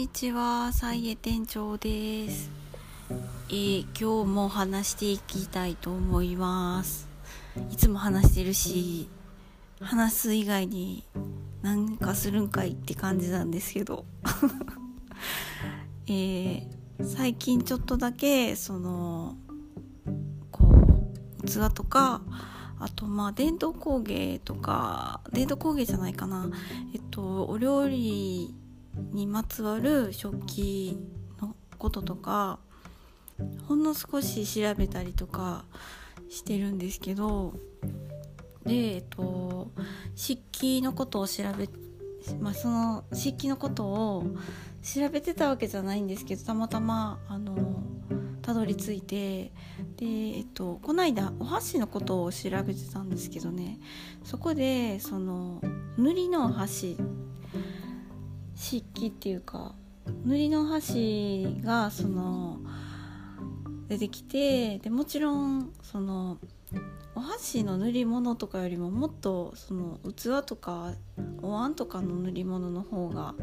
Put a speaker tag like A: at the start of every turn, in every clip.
A: にちは、さいえ店長です、えー、今日も話していきたいと思います。いつも話してるし、話す以外に何かするんかいって感じなんですけど。えー、最近ちょっとだけ、その、こう、器とか、あとまあ伝統工芸とか伝統工芸じゃないかなえっとお料理にまつわる食器のこととかほんの少し調べたりとかしてるんですけどでえっと漆器のことを調べまあその漆器のことを調べてたわけじゃないんですけどたまたまあのたどり着いてでえっとこの間お箸のことを調べてたんですけどね。そこでその塗りのお箸漆器っていうか塗りの箸がその出てきてでもちろんそのお箸の塗り物とかよりももっとその器とかお椀とかの塗り物の方が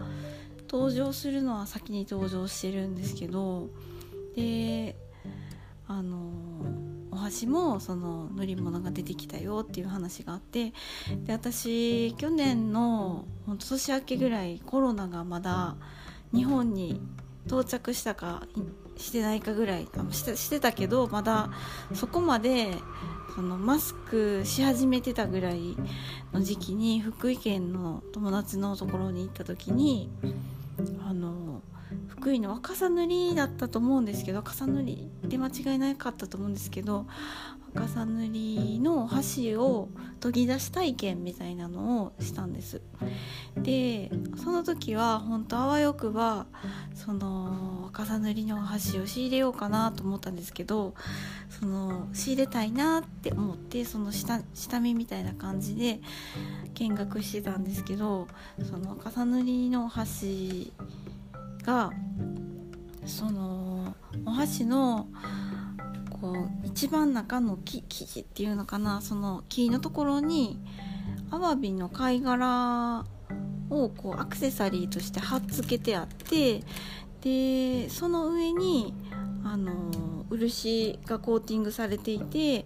A: 登場するのは先に登場してるんですけどであのお箸もその塗り物が出てきたよっていう話があってで私去年の年明けぐらいコロナがまだ日本に到着したかしてないかぐらいしてしてたけどまだそこまでそのマスクし始めてたぐらいの時期に福井県の友達のところに行った時にあの福井の若さ塗りだったと思うんですけど若さ塗りで間違いなかったと思うんですけど若さ塗りの箸を研ぎ出し体験みたいなのをしたんです。でその時は本当あわよくばその若さ塗りの箸を仕入れようかなと思ったんですけどその仕入れたいなって思ってその下下見みたいな感じで見学してたんですけどその若さ塗りの箸がそのお箸のこう一番中の生地っていうのかなその木のところにアワビの貝殻をこうアクセサリーとして貼っつけてあってでその上にあの漆がコーティングされていて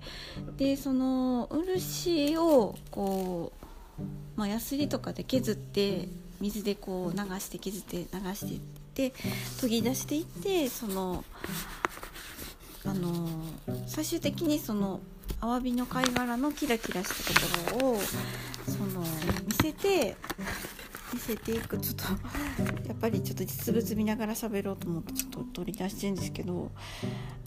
A: でその漆をこう、まあ、ヤスリとかで削って水でこう流して削って流してって研ぎ出していってそのあの最終的にそのアワビの貝殻のキラキラしたところをその見せて見せていくちょっとやっぱりちょっと実物見ながら喋ろうと思ってちょっと取り出してるんですけど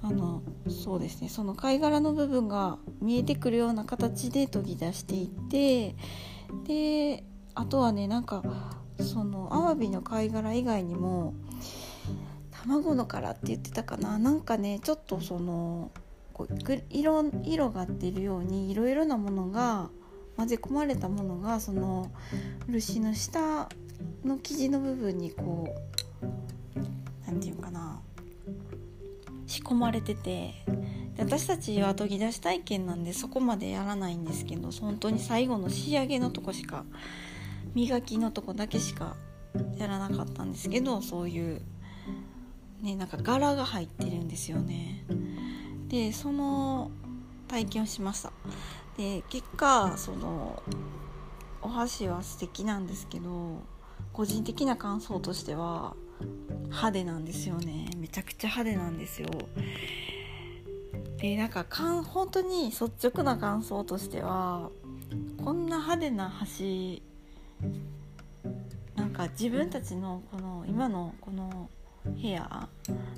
A: あのそうですねその貝殻の部分が見えてくるような形で研ぎ出していってであとはねなんかそのアワビの貝殻以外にも卵の殻って言ってたかな。なんかねちょっとそのこう色色が出るようにいろいろなものが混ぜ込まれたものがその漆の下の生地の部分にこう何て言うかな。仕込まれてて。で私たちは研ぎ出し体験なんでそこまでやらないんですけど本当に最後の仕上げのとこしか磨きのとこだけしかやらなかったんですけどそういうねなんか柄が入ってるんですよね。でその体験をしました。で結果そのお箸は素敵なんですけど個人的な感想としては派手なんですよね。めちゃくちゃ派手なんですよ。でなんかかん本当に率直な感想としてはこんな派手な箸か自分たちのこの今のこの部屋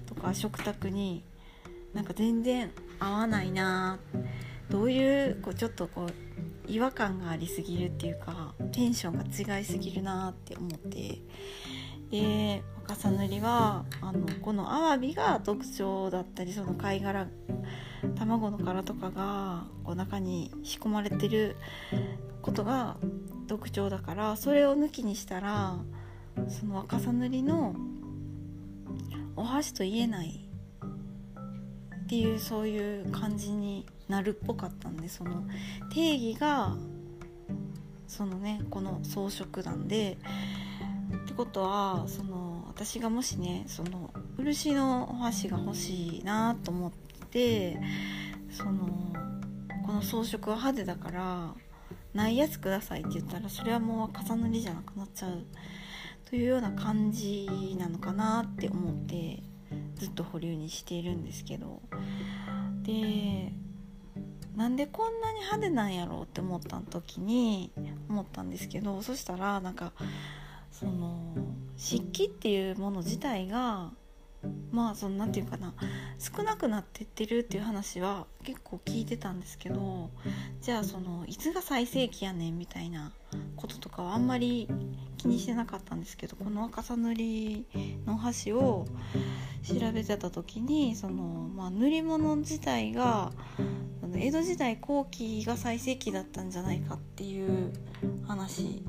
A: とか食卓になんか全然合わないなどういうこうちょっとこう違和感がありすぎるっていうかテンションが違いすぎるなって思ってで若さ塗りはあのこのアワビが特徴だったりその貝殻卵の殻とかがこう中に仕込まれてることが特徴だからそれを抜きにしたらその若さ塗りのお箸と言えないっていうそういう感じになるっぽかったんでその定義がそのねこの装飾なんでってことはその私がもしねその漆のお箸が欲しいなと思ってそのこの装飾は派手だからないやつくださいって言ったらそれはもう重塗りじゃなくなっちゃうというような感じなのかなって思ってずっと保留にしているんですけど。でなんでこんなに派手なんやろうって思った時に思ったんですけどそしたらなんかその漆器っていうもの自体がまあその何て言うかな少なくなってってるっていう話は結構聞いてたんですけどじゃあそのいつが最盛期やねんみたいなこととかはあんまり気にしてなかったんですけどこの赤さ塗りの箸を調べてた時にその、まあ、塗り物自体が江戸時代後期が最盛期だったんじゃないかっていう話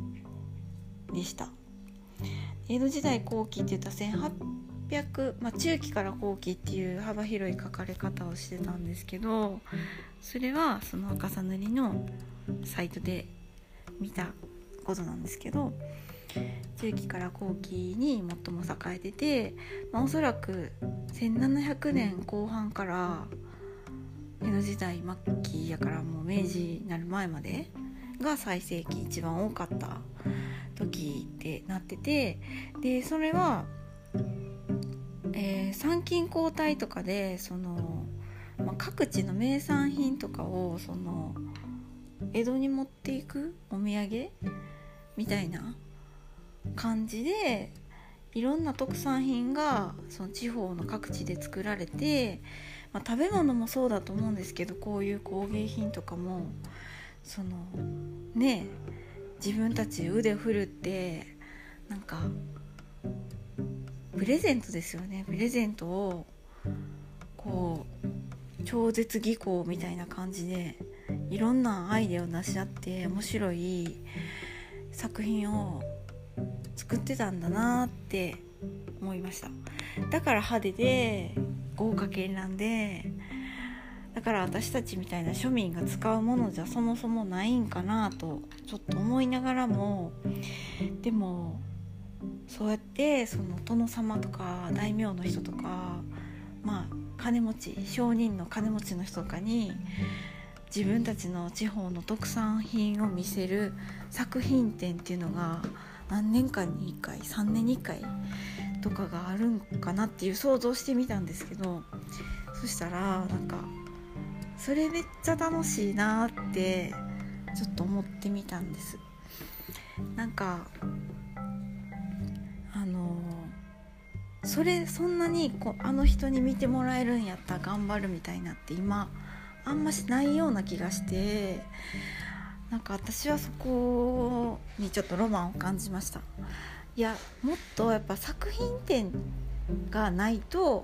A: でした。江戸時代後期って言ったら1800、まあ、中期から後期っていう幅広い書かれ方をしてたんですけどそれはその赤さ塗りのサイトで見たことなんですけど中期から後期に最も栄えてて、まあ、おそらく1700年後半から江戸時代末期やからもう明治になる前までが最盛期一番多かった時ってなっててでそれは、えー、参勤交代とかでその、まあ、各地の名産品とかをその江戸に持っていくお土産みたいな感じでいろんな特産品がその地方の各地で作られて、まあ、食べ物もそうだと思うんですけどこういう工芸品とかもそのね自分たち腕振るってなんかプレゼントですよね。プレゼントをこう超絶技巧みたいな感じでいろんなアイデアを出し合って面白い作品を作ってたんだなって思いました。だから派手で豪華絢爛でだから私たちみたいな庶民が使うものじゃそもそもないんかなとちょっと思いながらもでもそうやってその殿様とか大名の人とかまあ金持ち商人の金持ちの人とかに自分たちの地方の特産品を見せる作品展っていうのが何年間に1回3年に1回とかがあるんかなっていう想像してみたんですけどそしたらなんかそれめっちゃ楽しいなってちょっと思ってみたんです。なんかあのそれそんなにこうあの人に見てもらえるんやったら頑張るみたいなって今あんましないような気がしてなんか私はそこにちょっとロマンを感じました。いやもっとやっぱ作品展がないと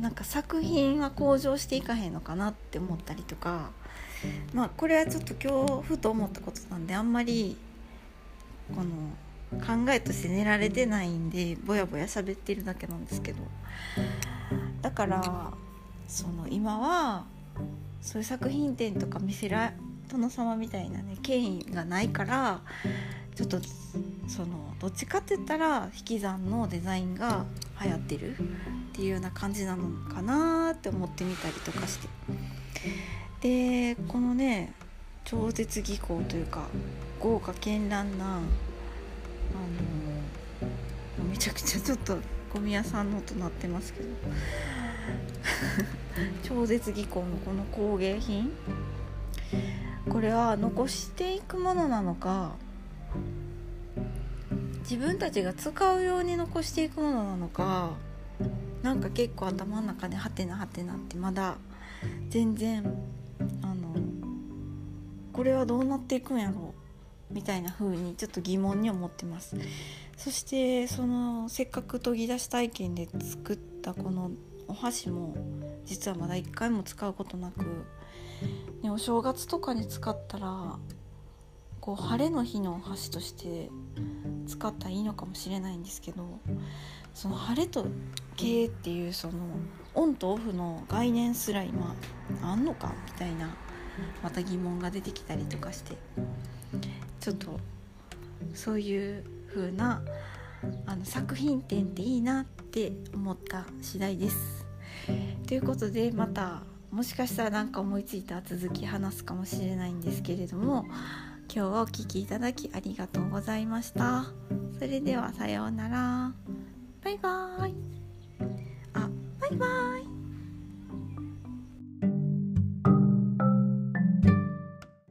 A: なんか作品は向上していかへんのかなって思ったりとかまあこれはちょっと今日ふと思ったことなんであんまりこの考えとして練られてないんでぼやぼや喋ってるだけなんですけどだからその今はそういう作品展とか見せら殿様みたいなね権威がないからちょっとそのどっちかって言ったら引き算のデザインが流行ってる？っていうような感じなのかなって思ってみたりとかして。でこのね超絶技巧というか豪華絢爛なあのめちゃくちゃちょっとゴミ屋さんの音鳴ってますけど。超絶技巧のこの工芸品。これは残していくものなのか自分たちが使うように残していくものなのかなんか結構頭の中でハテナハテナってまだ全然あのこれはどうなっていくんやろうみたいな風にちょっと疑問に思ってます。そしてそのせっかく研ぎ出し体験で作ったこのお箸も実はまだ一回も使うことなく、ね、お正月とかに使ったらこう晴れの日のお箸として使ったらいいのかもしれないんですけどその晴れと経営っていうそのオンとオフの概念すら今あんのかみたいなまた疑問が出てきたりとかしてちょっとそういう風なあの作品展っていいなって思った次第です。ということでまたもしかしたら何か思いついた続き話すかもしれないんですけれども今日お聴きいただきありがとうございました。それではさようなら。バイバーイ。あ、バイバーイ。